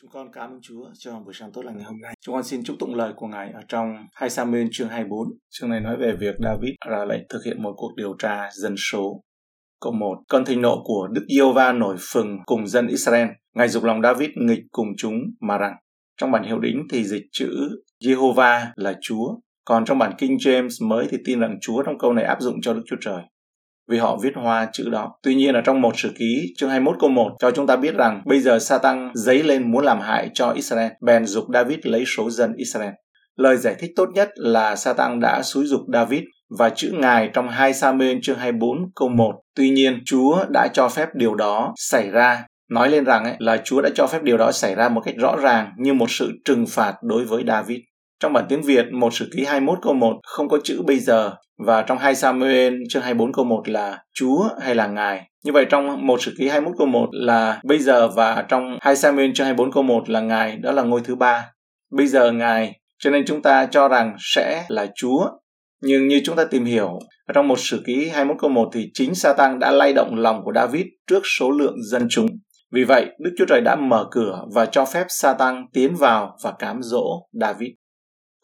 Chúng con cảm ơn Chúa cho buổi sáng tốt lành ngày hôm nay. Chúng con xin chúc tụng lời của Ngài ở trong 2 Samuel chương 24. Chương này nói về việc David ra lệnh thực hiện một cuộc điều tra dân số. Câu 1. Cơn thịnh nộ của Đức Yêu Va nổi phừng cùng dân Israel. Ngài dục lòng David nghịch cùng chúng mà rằng. Trong bản hiệu đính thì dịch chữ Jehovah là Chúa. Còn trong bản King James mới thì tin rằng Chúa trong câu này áp dụng cho Đức Chúa Trời vì họ viết hoa chữ đó. Tuy nhiên ở trong một sử ký chương 21 câu 1 cho chúng ta biết rằng bây giờ Satan dấy lên muốn làm hại cho Israel, bèn dục David lấy số dân Israel. Lời giải thích tốt nhất là Satan đã xúi dục David và chữ ngài trong 2 Samuel chương 24 câu 1. Tuy nhiên, Chúa đã cho phép điều đó xảy ra. Nói lên rằng ấy, là Chúa đã cho phép điều đó xảy ra một cách rõ ràng như một sự trừng phạt đối với David. Trong bản tiếng Việt, một sử ký 21 câu 1 không có chữ bây giờ và trong 2 Samuel chương 24 câu 1 là Chúa hay là Ngài. Như vậy trong một sử ký 21 câu 1 là bây giờ và trong 2 Samuel chương 24 câu 1 là Ngài, đó là ngôi thứ ba. Bây giờ Ngài, cho nên chúng ta cho rằng sẽ là Chúa. Nhưng như chúng ta tìm hiểu, trong một sử ký 21 câu 1 thì chính Satan đã lay động lòng của David trước số lượng dân chúng. Vì vậy, Đức Chúa Trời đã mở cửa và cho phép Satan tiến vào và cám dỗ David.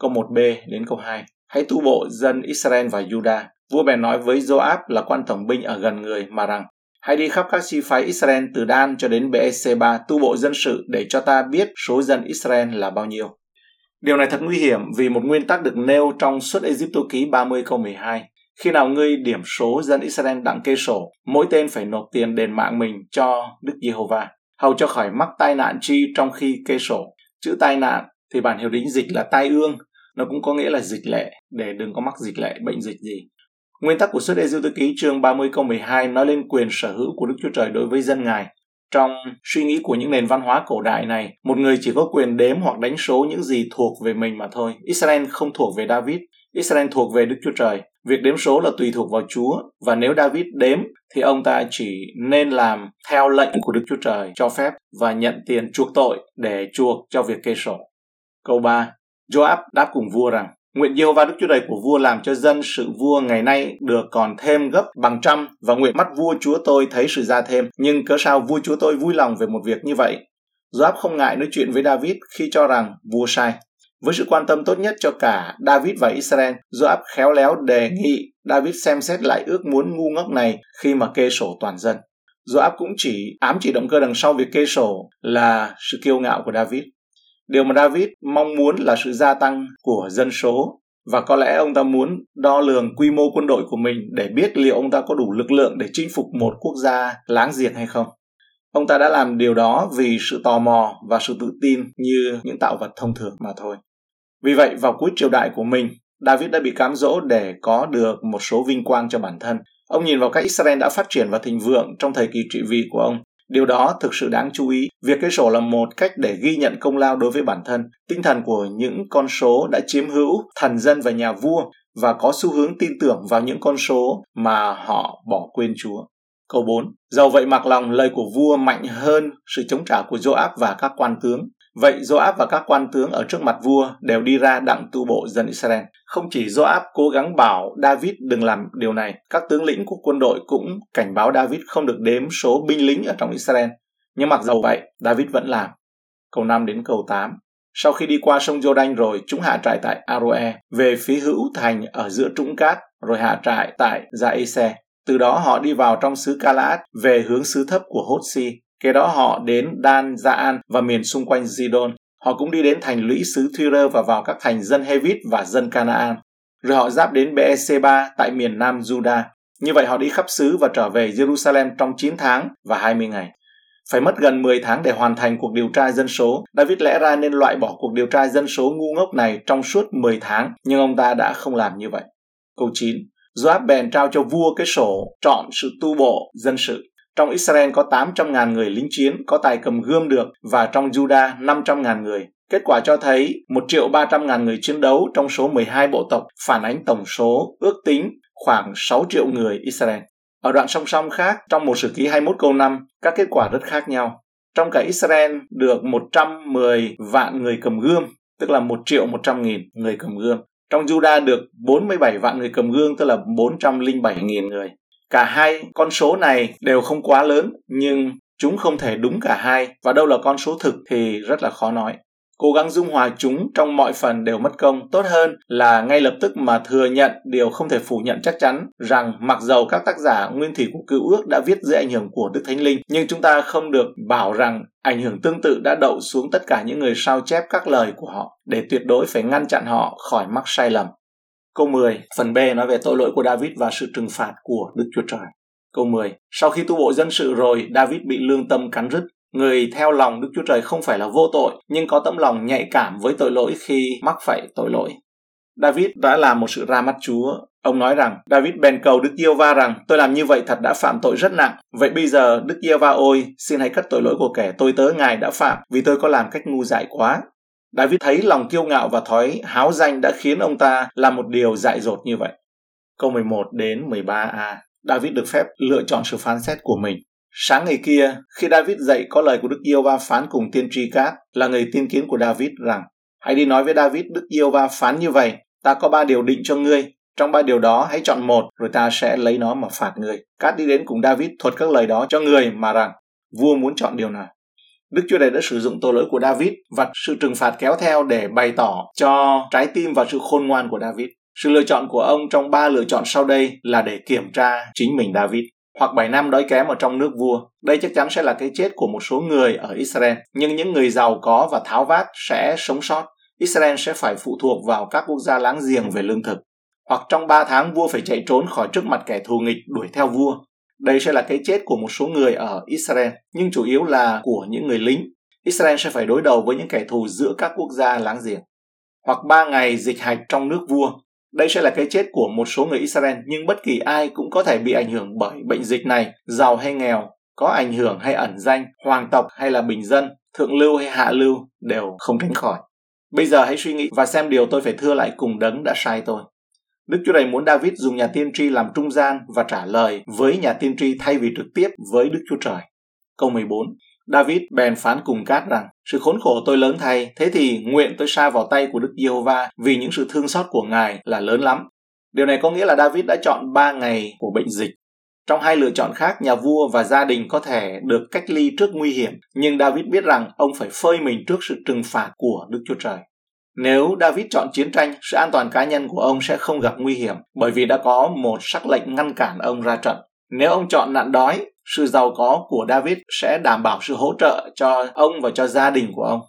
Câu 1b đến câu 2 hãy tu bộ dân Israel và Judah. Vua bèn nói với Joab là quan tổng binh ở gần người mà rằng, hãy đi khắp các chi phái Israel từ Dan cho đến Beersheba tu bộ dân sự để cho ta biết số dân Israel là bao nhiêu. Điều này thật nguy hiểm vì một nguyên tắc được nêu trong suốt Egypto ký 30 câu 12. Khi nào ngươi điểm số dân Israel đặng kê sổ, mỗi tên phải nộp tiền đền mạng mình cho Đức Giê-hô-va, hầu cho khỏi mắc tai nạn chi trong khi kê sổ. Chữ tai nạn thì bản hiệu đính dịch là tai ương, nó cũng có nghĩa là dịch lệ để đừng có mắc dịch lệ bệnh dịch gì nguyên tắc của xuất Ê Tư Ký chương 30 câu 12 nói lên quyền sở hữu của Đức Chúa Trời đối với dân Ngài. Trong suy nghĩ của những nền văn hóa cổ đại này, một người chỉ có quyền đếm hoặc đánh số những gì thuộc về mình mà thôi. Israel không thuộc về David, Israel thuộc về Đức Chúa Trời. Việc đếm số là tùy thuộc vào Chúa và nếu David đếm thì ông ta chỉ nên làm theo lệnh của Đức Chúa Trời cho phép và nhận tiền chuộc tội để chuộc cho việc kê sổ. Câu 3. Joab đáp cùng vua rằng, Nguyện diêu và Đức Chúa Trời của vua làm cho dân sự vua ngày nay được còn thêm gấp bằng trăm và nguyện mắt vua chúa tôi thấy sự ra thêm. Nhưng cớ sao vua chúa tôi vui lòng về một việc như vậy? Joab không ngại nói chuyện với David khi cho rằng vua sai. Với sự quan tâm tốt nhất cho cả David và Israel, Joab khéo léo đề nghị David xem xét lại ước muốn ngu ngốc này khi mà kê sổ toàn dân. Joab cũng chỉ ám chỉ động cơ đằng sau việc kê sổ là sự kiêu ngạo của David. Điều mà David mong muốn là sự gia tăng của dân số và có lẽ ông ta muốn đo lường quy mô quân đội của mình để biết liệu ông ta có đủ lực lượng để chinh phục một quốc gia láng giềng hay không. Ông ta đã làm điều đó vì sự tò mò và sự tự tin như những tạo vật thông thường mà thôi. Vì vậy, vào cuối triều đại của mình, David đã bị cám dỗ để có được một số vinh quang cho bản thân. Ông nhìn vào cách Israel đã phát triển và thịnh vượng trong thời kỳ trị vì của ông Điều đó thực sự đáng chú ý. Việc cây sổ là một cách để ghi nhận công lao đối với bản thân. Tinh thần của những con số đã chiếm hữu thần dân và nhà vua và có xu hướng tin tưởng vào những con số mà họ bỏ quên Chúa. Câu 4. Dầu vậy mặc lòng lời của vua mạnh hơn sự chống trả của Joab và các quan tướng. Vậy Joab và các quan tướng ở trước mặt vua đều đi ra đặng tu bộ dân Israel. Không chỉ Joab cố gắng bảo David đừng làm điều này, các tướng lĩnh của quân đội cũng cảnh báo David không được đếm số binh lính ở trong Israel. Nhưng mặc dầu vậy, David vẫn làm. Câu 5 đến câu 8. Sau khi đi qua sông Jordan rồi, chúng hạ trại tại Aroe, về phía hữu thành ở giữa trũng cát, rồi hạ trại tại Jaese. Từ đó họ đi vào trong xứ Calaat về hướng xứ thấp của Hotsi. Kế đó họ đến Dan Zaan và miền xung quanh Zidon. Họ cũng đi đến thành lũy xứ Tyre và vào các thành dân Hevit và dân Canaan. Rồi họ giáp đến Beersheba tại miền nam Judah. Như vậy họ đi khắp xứ và trở về Jerusalem trong 9 tháng và 20 ngày. Phải mất gần 10 tháng để hoàn thành cuộc điều tra dân số. David lẽ ra nên loại bỏ cuộc điều tra dân số ngu ngốc này trong suốt 10 tháng, nhưng ông ta đã không làm như vậy. Câu 9. Joab bèn trao cho vua cái sổ chọn sự tu bộ dân sự. Trong Israel có 800.000 người lính chiến có tài cầm gươm được và trong Judah 500.000 người. Kết quả cho thấy 1 triệu 300 ngàn người chiến đấu trong số 12 bộ tộc phản ánh tổng số ước tính khoảng 6 triệu người Israel. Ở đoạn song song khác, trong một sử ký 21 câu 5, các kết quả rất khác nhau. Trong cả Israel được 110 vạn người cầm gươm, tức là 1 triệu 100 nghìn người cầm gươm. Trong Juda được 47 vạn người cầm gương tức là 407 nghìn người. Cả hai con số này đều không quá lớn nhưng Chúng không thể đúng cả hai và đâu là con số thực thì rất là khó nói. Cố gắng dung hòa chúng trong mọi phần đều mất công, tốt hơn là ngay lập tức mà thừa nhận điều không thể phủ nhận chắc chắn rằng mặc dầu các tác giả nguyên thủy của cựu ước đã viết dưới ảnh hưởng của Đức Thánh Linh, nhưng chúng ta không được bảo rằng ảnh hưởng tương tự đã đậu xuống tất cả những người sao chép các lời của họ để tuyệt đối phải ngăn chặn họ khỏi mắc sai lầm. Câu 10, phần B nói về tội lỗi của David và sự trừng phạt của Đức Chúa Trời. Câu 10. Sau khi tu bộ dân sự rồi, David bị lương tâm cắn rứt. Người theo lòng Đức Chúa Trời không phải là vô tội, nhưng có tấm lòng nhạy cảm với tội lỗi khi mắc phải tội lỗi. David đã làm một sự ra mắt Chúa. Ông nói rằng, David bèn cầu Đức Giêsu va rằng, tôi làm như vậy thật đã phạm tội rất nặng. Vậy bây giờ, Đức Giêsu va ôi, xin hãy cất tội lỗi của kẻ tôi tớ Ngài đã phạm, vì tôi có làm cách ngu dại quá. David thấy lòng kiêu ngạo và thói háo danh đã khiến ông ta làm một điều dại dột như vậy. Câu 11 đến 13a David được phép lựa chọn sự phán xét của mình. Sáng ngày kia, khi David dậy có lời của Đức Yêu Va phán cùng tiên tri Cát là người tiên kiến của David rằng Hãy đi nói với David Đức Yêu Va phán như vậy, ta có ba điều định cho ngươi, trong ba điều đó hãy chọn một rồi ta sẽ lấy nó mà phạt ngươi. Cát đi đến cùng David thuật các lời đó cho người mà rằng vua muốn chọn điều nào. Đức Chúa Trời đã sử dụng tội lỗi của David và sự trừng phạt kéo theo để bày tỏ cho trái tim và sự khôn ngoan của David. Sự lựa chọn của ông trong ba lựa chọn sau đây là để kiểm tra chính mình David. Hoặc 7 năm đói kém ở trong nước vua. Đây chắc chắn sẽ là cái chết của một số người ở Israel. Nhưng những người giàu có và tháo vát sẽ sống sót. Israel sẽ phải phụ thuộc vào các quốc gia láng giềng về lương thực. Hoặc trong 3 tháng vua phải chạy trốn khỏi trước mặt kẻ thù nghịch đuổi theo vua. Đây sẽ là cái chết của một số người ở Israel, nhưng chủ yếu là của những người lính. Israel sẽ phải đối đầu với những kẻ thù giữa các quốc gia láng giềng. Hoặc 3 ngày dịch hạch trong nước vua, đây sẽ là cái chết của một số người Israel, nhưng bất kỳ ai cũng có thể bị ảnh hưởng bởi bệnh dịch này, giàu hay nghèo, có ảnh hưởng hay ẩn danh, hoàng tộc hay là bình dân, thượng lưu hay hạ lưu đều không tránh khỏi. Bây giờ hãy suy nghĩ và xem điều tôi phải thưa lại cùng đấng đã sai tôi. Đức Chúa Trời muốn David dùng nhà tiên tri làm trung gian và trả lời với nhà tiên tri thay vì trực tiếp với Đức Chúa Trời. Câu 14 David bèn phán cùng Cát rằng, sự khốn khổ tôi lớn thay, thế thì nguyện tôi sa vào tay của Đức Giê-hô-va vì những sự thương xót của Ngài là lớn lắm. Điều này có nghĩa là David đã chọn 3 ngày của bệnh dịch. Trong hai lựa chọn khác, nhà vua và gia đình có thể được cách ly trước nguy hiểm, nhưng David biết rằng ông phải phơi mình trước sự trừng phạt của Đức Chúa Trời. Nếu David chọn chiến tranh, sự an toàn cá nhân của ông sẽ không gặp nguy hiểm bởi vì đã có một sắc lệnh ngăn cản ông ra trận. Nếu ông chọn nạn đói, sự giàu có của David sẽ đảm bảo sự hỗ trợ cho ông và cho gia đình của ông.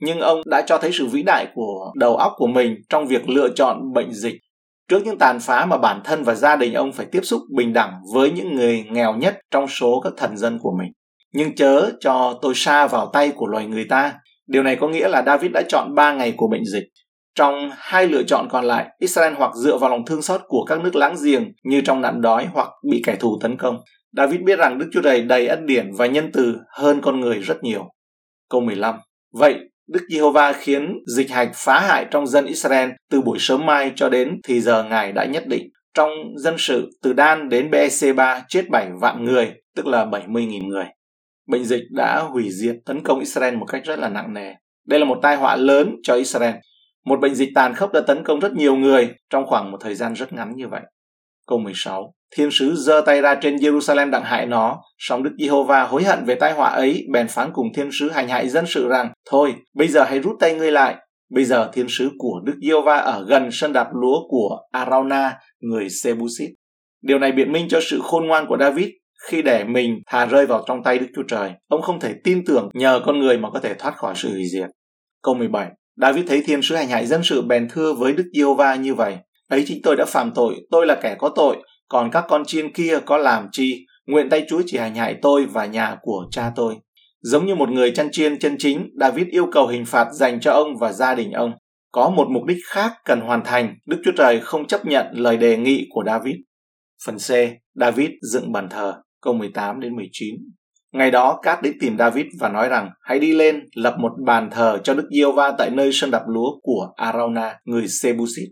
Nhưng ông đã cho thấy sự vĩ đại của đầu óc của mình trong việc lựa chọn bệnh dịch. Trước những tàn phá mà bản thân và gia đình ông phải tiếp xúc bình đẳng với những người nghèo nhất trong số các thần dân của mình. Nhưng chớ cho tôi xa vào tay của loài người ta. Điều này có nghĩa là David đã chọn 3 ngày của bệnh dịch. Trong hai lựa chọn còn lại, Israel hoặc dựa vào lòng thương xót của các nước láng giềng như trong nạn đói hoặc bị kẻ thù tấn công. David biết rằng Đức Chúa Trời đầy ân điển và nhân từ hơn con người rất nhiều. Câu 15. Vậy, Đức Giê-hô-va khiến dịch hạch phá hại trong dân Israel từ buổi sớm mai cho đến thì giờ Ngài đã nhất định. Trong dân sự, từ Dan đến BEC3 chết 7 vạn người, tức là 70.000 người. Bệnh dịch đã hủy diệt tấn công Israel một cách rất là nặng nề. Đây là một tai họa lớn cho Israel. Một bệnh dịch tàn khốc đã tấn công rất nhiều người trong khoảng một thời gian rất ngắn như vậy. Câu 16 Thiên sứ giơ tay ra trên Jerusalem đặng hại nó, song Đức Giê-hô-va hối hận về tai họa ấy, bèn phán cùng thiên sứ hành hại dân sự rằng, thôi, bây giờ hãy rút tay ngươi lại. Bây giờ thiên sứ của Đức Giê-hô-va ở gần sân đạp lúa của Arauna, người Sebusit. Điều này biện minh cho sự khôn ngoan của David khi để mình thà rơi vào trong tay Đức Chúa Trời. Ông không thể tin tưởng nhờ con người mà có thể thoát khỏi sự hủy diệt. Câu 17 David thấy thiên sứ hành hại dân sự bèn thưa với Đức Yêu Va như vậy. Ấy chính tôi đã phạm tội, tôi là kẻ có tội, còn các con chiên kia có làm chi, nguyện tay Chúa chỉ hành hại tôi và nhà của cha tôi. Giống như một người chăn chiên chân chính, David yêu cầu hình phạt dành cho ông và gia đình ông. Có một mục đích khác cần hoàn thành, Đức Chúa Trời không chấp nhận lời đề nghị của David. Phần C, David dựng bàn thờ, câu 18 đến 19. Ngày đó, Cát đến tìm David và nói rằng, hãy đi lên, lập một bàn thờ cho Đức Diêu Va tại nơi sân đạp lúa của Arauna, người Sebusit.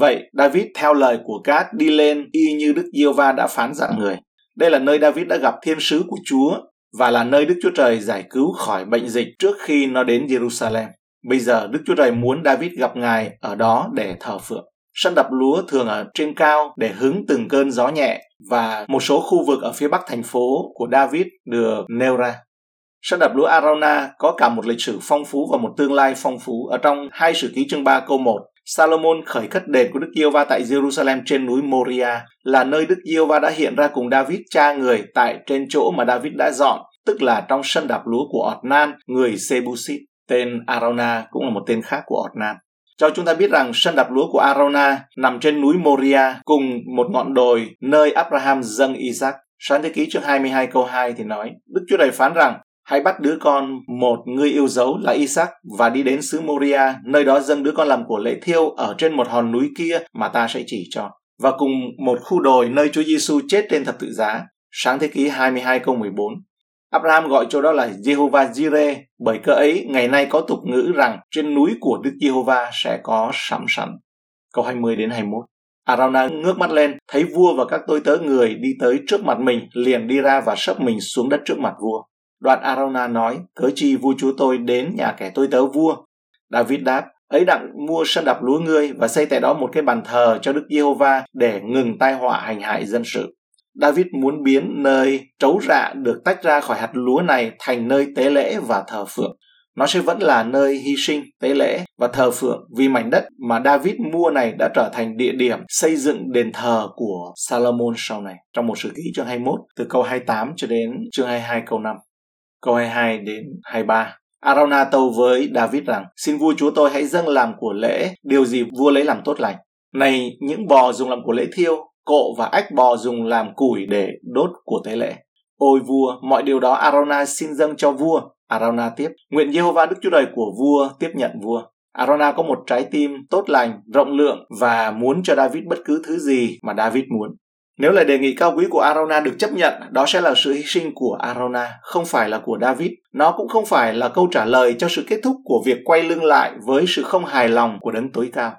Vậy, David theo lời của Cát đi lên y như Đức giê va đã phán dặn người. Đây là nơi David đã gặp thiên sứ của Chúa và là nơi Đức Chúa Trời giải cứu khỏi bệnh dịch trước khi nó đến Jerusalem. Bây giờ Đức Chúa Trời muốn David gặp Ngài ở đó để thờ phượng. Sân đập lúa thường ở trên cao để hứng từng cơn gió nhẹ và một số khu vực ở phía bắc thành phố của David được nêu ra. Sân đập lúa Arona có cả một lịch sử phong phú và một tương lai phong phú ở trong hai sử ký chương 3 câu 1. Salomon khởi cất đền của Đức giê va tại Jerusalem trên núi Moria là nơi Đức giê va đã hiện ra cùng David cha người tại trên chỗ mà David đã dọn, tức là trong sân đạp lúa của Otnan, người Sebusit. Tên Arona cũng là một tên khác của Otnan. Cho chúng ta biết rằng sân đạp lúa của Arona nằm trên núi Moria cùng một ngọn đồi nơi Abraham dâng Isaac. Sáng thế ký chương 22 câu 2 thì nói, Đức Chúa Trời phán rằng, hãy bắt đứa con một người yêu dấu là Isaac và đi đến xứ Moria, nơi đó dâng đứa con làm của lễ thiêu ở trên một hòn núi kia mà ta sẽ chỉ cho. Và cùng một khu đồi nơi Chúa Giêsu chết trên thập tự giá. Sáng thế ký 22 câu 14. Abraham gọi chỗ đó là Jehovah Jireh, bởi cơ ấy ngày nay có tục ngữ rằng trên núi của Đức Jehovah sẽ có sẵn sẵn. Câu 20 đến 21. Arauna ngước mắt lên, thấy vua và các tôi tớ người đi tới trước mặt mình, liền đi ra và sấp mình xuống đất trước mặt vua. Đoạn Arauna nói, cớ chi vua chúa tôi đến nhà kẻ tôi tớ vua. David đáp, ấy đặng mua sân đập lúa ngươi và xây tại đó một cái bàn thờ cho Đức Giê-hô-va để ngừng tai họa hành hại dân sự. David muốn biến nơi trấu rạ được tách ra khỏi hạt lúa này thành nơi tế lễ và thờ phượng. Nó sẽ vẫn là nơi hy sinh, tế lễ và thờ phượng vì mảnh đất mà David mua này đã trở thành địa điểm xây dựng đền thờ của Salomon sau này. Trong một sử ký chương 21 từ câu 28 cho đến chương 22 câu 5. Câu 22 đến 23. Arona tâu với David rằng, xin vua chúa tôi hãy dâng làm của lễ, điều gì vua lấy làm tốt lành. Này, những bò dùng làm của lễ thiêu, cộ và ách bò dùng làm củi để đốt của tế lễ. Ôi vua, mọi điều đó Arona xin dâng cho vua. Arona tiếp, nguyện Jehovah Đức Chúa Trời của vua tiếp nhận vua. Arona có một trái tim tốt lành, rộng lượng và muốn cho David bất cứ thứ gì mà David muốn. Nếu lời đề nghị cao quý của Arona được chấp nhận, đó sẽ là sự hy sinh của Arona, không phải là của David. Nó cũng không phải là câu trả lời cho sự kết thúc của việc quay lưng lại với sự không hài lòng của đấng tối cao.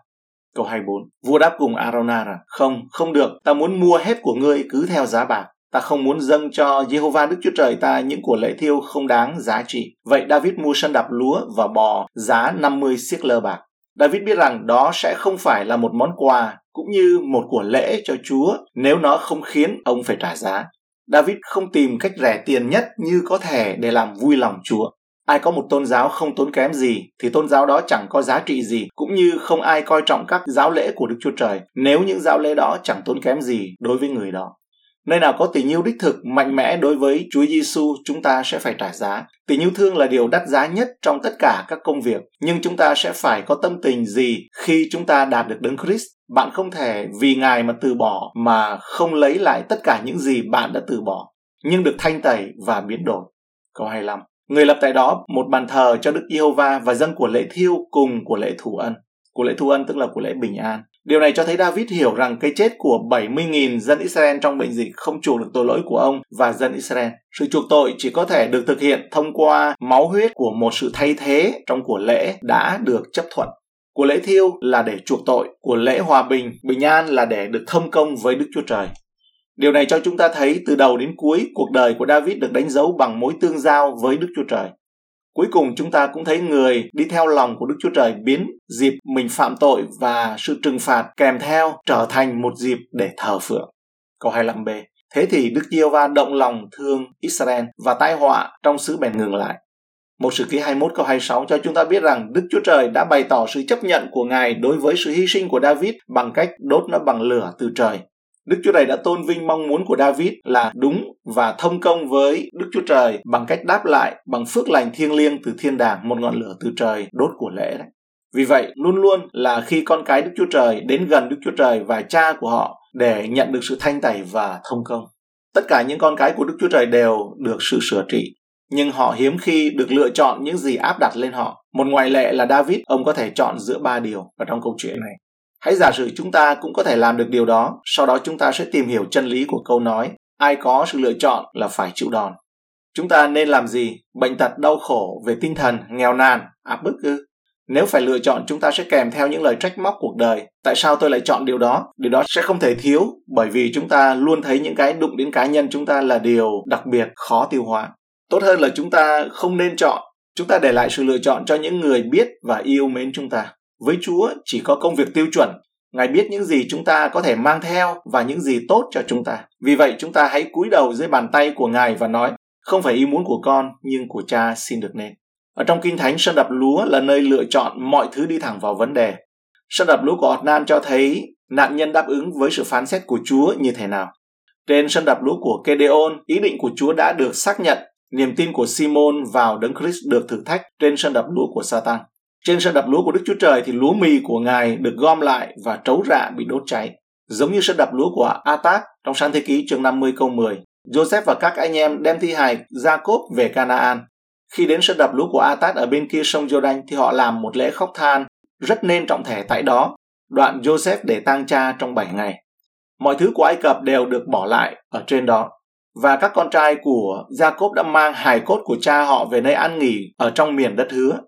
Câu 24. Vua đáp cùng Arona rằng, không, không được, ta muốn mua hết của ngươi cứ theo giá bạc. Ta không muốn dâng cho Jehovah Đức Chúa Trời ta những của lễ thiêu không đáng giá trị. Vậy David mua sân đạp lúa và bò giá 50 siết lơ bạc. David biết rằng đó sẽ không phải là một món quà cũng như một của lễ cho Chúa nếu nó không khiến ông phải trả giá. David không tìm cách rẻ tiền nhất như có thể để làm vui lòng Chúa. Ai có một tôn giáo không tốn kém gì thì tôn giáo đó chẳng có giá trị gì, cũng như không ai coi trọng các giáo lễ của Đức Chúa Trời nếu những giáo lễ đó chẳng tốn kém gì đối với người đó. Nơi nào có tình yêu đích thực mạnh mẽ đối với Chúa Giêsu, chúng ta sẽ phải trả giá. Tình yêu thương là điều đắt giá nhất trong tất cả các công việc, nhưng chúng ta sẽ phải có tâm tình gì khi chúng ta đạt được đấng Christ. Bạn không thể vì Ngài mà từ bỏ mà không lấy lại tất cả những gì bạn đã từ bỏ, nhưng được thanh tẩy và biến đổi. Câu 25 Người lập tại đó một bàn thờ cho Đức Giê-hô-va và dâng của lễ thiêu cùng của lễ thủ ân. Của lễ thủ ân tức là của lễ bình an. Điều này cho thấy David hiểu rằng cái chết của 70.000 dân Israel trong bệnh dịch không chuộc được tội lỗi của ông và dân Israel. Sự chuộc tội chỉ có thể được thực hiện thông qua máu huyết của một sự thay thế trong của lễ đã được chấp thuận. Của lễ thiêu là để chuộc tội, của lễ hòa bình, bình an là để được thông công với Đức Chúa Trời. Điều này cho chúng ta thấy từ đầu đến cuối cuộc đời của David được đánh dấu bằng mối tương giao với Đức Chúa Trời. Cuối cùng chúng ta cũng thấy người đi theo lòng của Đức Chúa Trời biến dịp mình phạm tội và sự trừng phạt kèm theo trở thành một dịp để thờ phượng. Câu 25b. Thế thì Đức giê va động lòng thương Israel và tai họa trong xứ bèn ngừng lại. Một sự ký 21 câu 26 cho chúng ta biết rằng Đức Chúa Trời đã bày tỏ sự chấp nhận của Ngài đối với sự hy sinh của David bằng cách đốt nó bằng lửa từ trời. Đức Chúa Trời đã tôn vinh mong muốn của David là đúng và thông công với Đức Chúa Trời bằng cách đáp lại bằng phước lành thiêng liêng từ thiên đàng một ngọn lửa từ trời đốt của lễ đấy. Vì vậy, luôn luôn là khi con cái Đức Chúa Trời đến gần Đức Chúa Trời và cha của họ để nhận được sự thanh tẩy và thông công. Tất cả những con cái của Đức Chúa Trời đều được sự sửa trị, nhưng họ hiếm khi được lựa chọn những gì áp đặt lên họ. Một ngoại lệ là David, ông có thể chọn giữa ba điều ở trong câu chuyện này. Hãy giả sử chúng ta cũng có thể làm được điều đó, sau đó chúng ta sẽ tìm hiểu chân lý của câu nói ai có sự lựa chọn là phải chịu đòn. Chúng ta nên làm gì? Bệnh tật, đau khổ, về tinh thần, nghèo nàn, áp bức ư? Nếu phải lựa chọn chúng ta sẽ kèm theo những lời trách móc cuộc đời. Tại sao tôi lại chọn điều đó? Điều đó sẽ không thể thiếu bởi vì chúng ta luôn thấy những cái đụng đến cá nhân chúng ta là điều đặc biệt khó tiêu hóa. Tốt hơn là chúng ta không nên chọn. Chúng ta để lại sự lựa chọn cho những người biết và yêu mến chúng ta. Với Chúa chỉ có công việc tiêu chuẩn. Ngài biết những gì chúng ta có thể mang theo và những gì tốt cho chúng ta. Vì vậy chúng ta hãy cúi đầu dưới bàn tay của Ngài và nói, không phải ý muốn của con, nhưng của cha xin được nên. Ở trong Kinh Thánh, sân đập lúa là nơi lựa chọn mọi thứ đi thẳng vào vấn đề. Sân đập lúa của Otnan cho thấy nạn nhân đáp ứng với sự phán xét của Chúa như thế nào. Trên sân đập lúa của Kedeon, ý định của Chúa đã được xác nhận, niềm tin của Simon vào Đấng Christ được thử thách trên sân đập lúa của Satan. Trên sân đập lúa của Đức Chúa Trời thì lúa mì của Ngài được gom lại và trấu rạ bị đốt cháy. Giống như sân đập lúa của Atak trong sáng thế ký chương 50 câu 10. Joseph và các anh em đem thi hài Jacob về Canaan. Khi đến sân đập lúa của Atat ở bên kia sông Jordan thì họ làm một lễ khóc than rất nên trọng thể tại đó. Đoạn Joseph để tang cha trong 7 ngày. Mọi thứ của Ai Cập đều được bỏ lại ở trên đó. Và các con trai của Jacob đã mang hài cốt của cha họ về nơi an nghỉ ở trong miền đất hứa.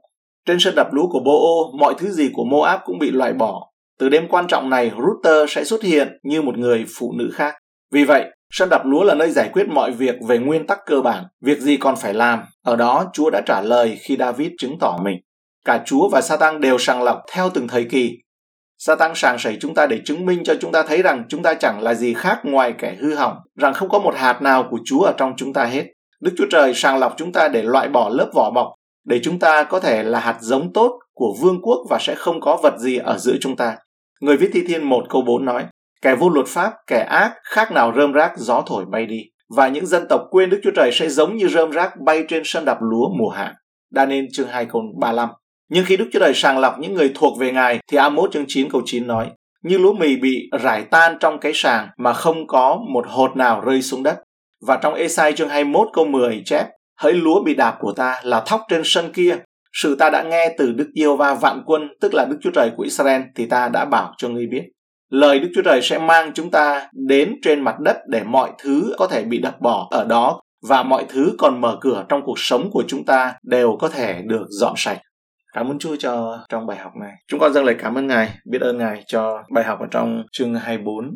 Trên sân đập lúa của Bo-o mọi thứ gì của Moab cũng bị loại bỏ. Từ đêm quan trọng này, Ruther sẽ xuất hiện như một người phụ nữ khác. Vì vậy, sân đập lúa là nơi giải quyết mọi việc về nguyên tắc cơ bản. Việc gì còn phải làm? Ở đó, Chúa đã trả lời khi David chứng tỏ mình. Cả Chúa và Satan đều sàng lọc theo từng thời kỳ. Satan sàng sẩy chúng ta để chứng minh cho chúng ta thấy rằng chúng ta chẳng là gì khác ngoài kẻ hư hỏng, rằng không có một hạt nào của Chúa ở trong chúng ta hết. Đức Chúa Trời sàng lọc chúng ta để loại bỏ lớp vỏ bọc để chúng ta có thể là hạt giống tốt của vương quốc và sẽ không có vật gì ở giữa chúng ta. Người viết thi thiên 1 câu 4 nói, kẻ vô luật pháp, kẻ ác, khác nào rơm rác gió thổi bay đi. Và những dân tộc quên Đức Chúa Trời sẽ giống như rơm rác bay trên sân đạp lúa mùa hạ. Daniel chương 2 câu 35 Nhưng khi Đức Chúa Trời sàng lọc những người thuộc về Ngài thì Amos chương 9 câu 9 nói, như lúa mì bị rải tan trong cái sàng mà không có một hột nào rơi xuống đất. Và trong Esai chương 21 câu 10 chép, hỡi lúa bị đạp của ta là thóc trên sân kia sự ta đã nghe từ Đức Yêu Va vạn quân, tức là Đức Chúa Trời của Israel, thì ta đã bảo cho ngươi biết. Lời Đức Chúa Trời sẽ mang chúng ta đến trên mặt đất để mọi thứ có thể bị đập bỏ ở đó và mọi thứ còn mở cửa trong cuộc sống của chúng ta đều có thể được dọn sạch. Cảm ơn Chúa cho trong bài học này. Chúng con dâng lời cảm ơn Ngài, biết ơn Ngài cho bài học ở trong chương 24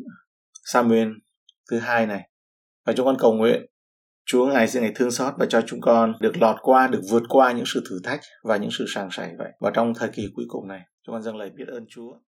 Samuel thứ hai này. Và chúng con cầu nguyện Chúa Ngài sẽ ngày thương xót và cho chúng con được lọt qua, được vượt qua những sự thử thách và những sự sàng sảy vậy. Và trong thời kỳ cuối cùng này, chúng con dâng lời biết ơn Chúa.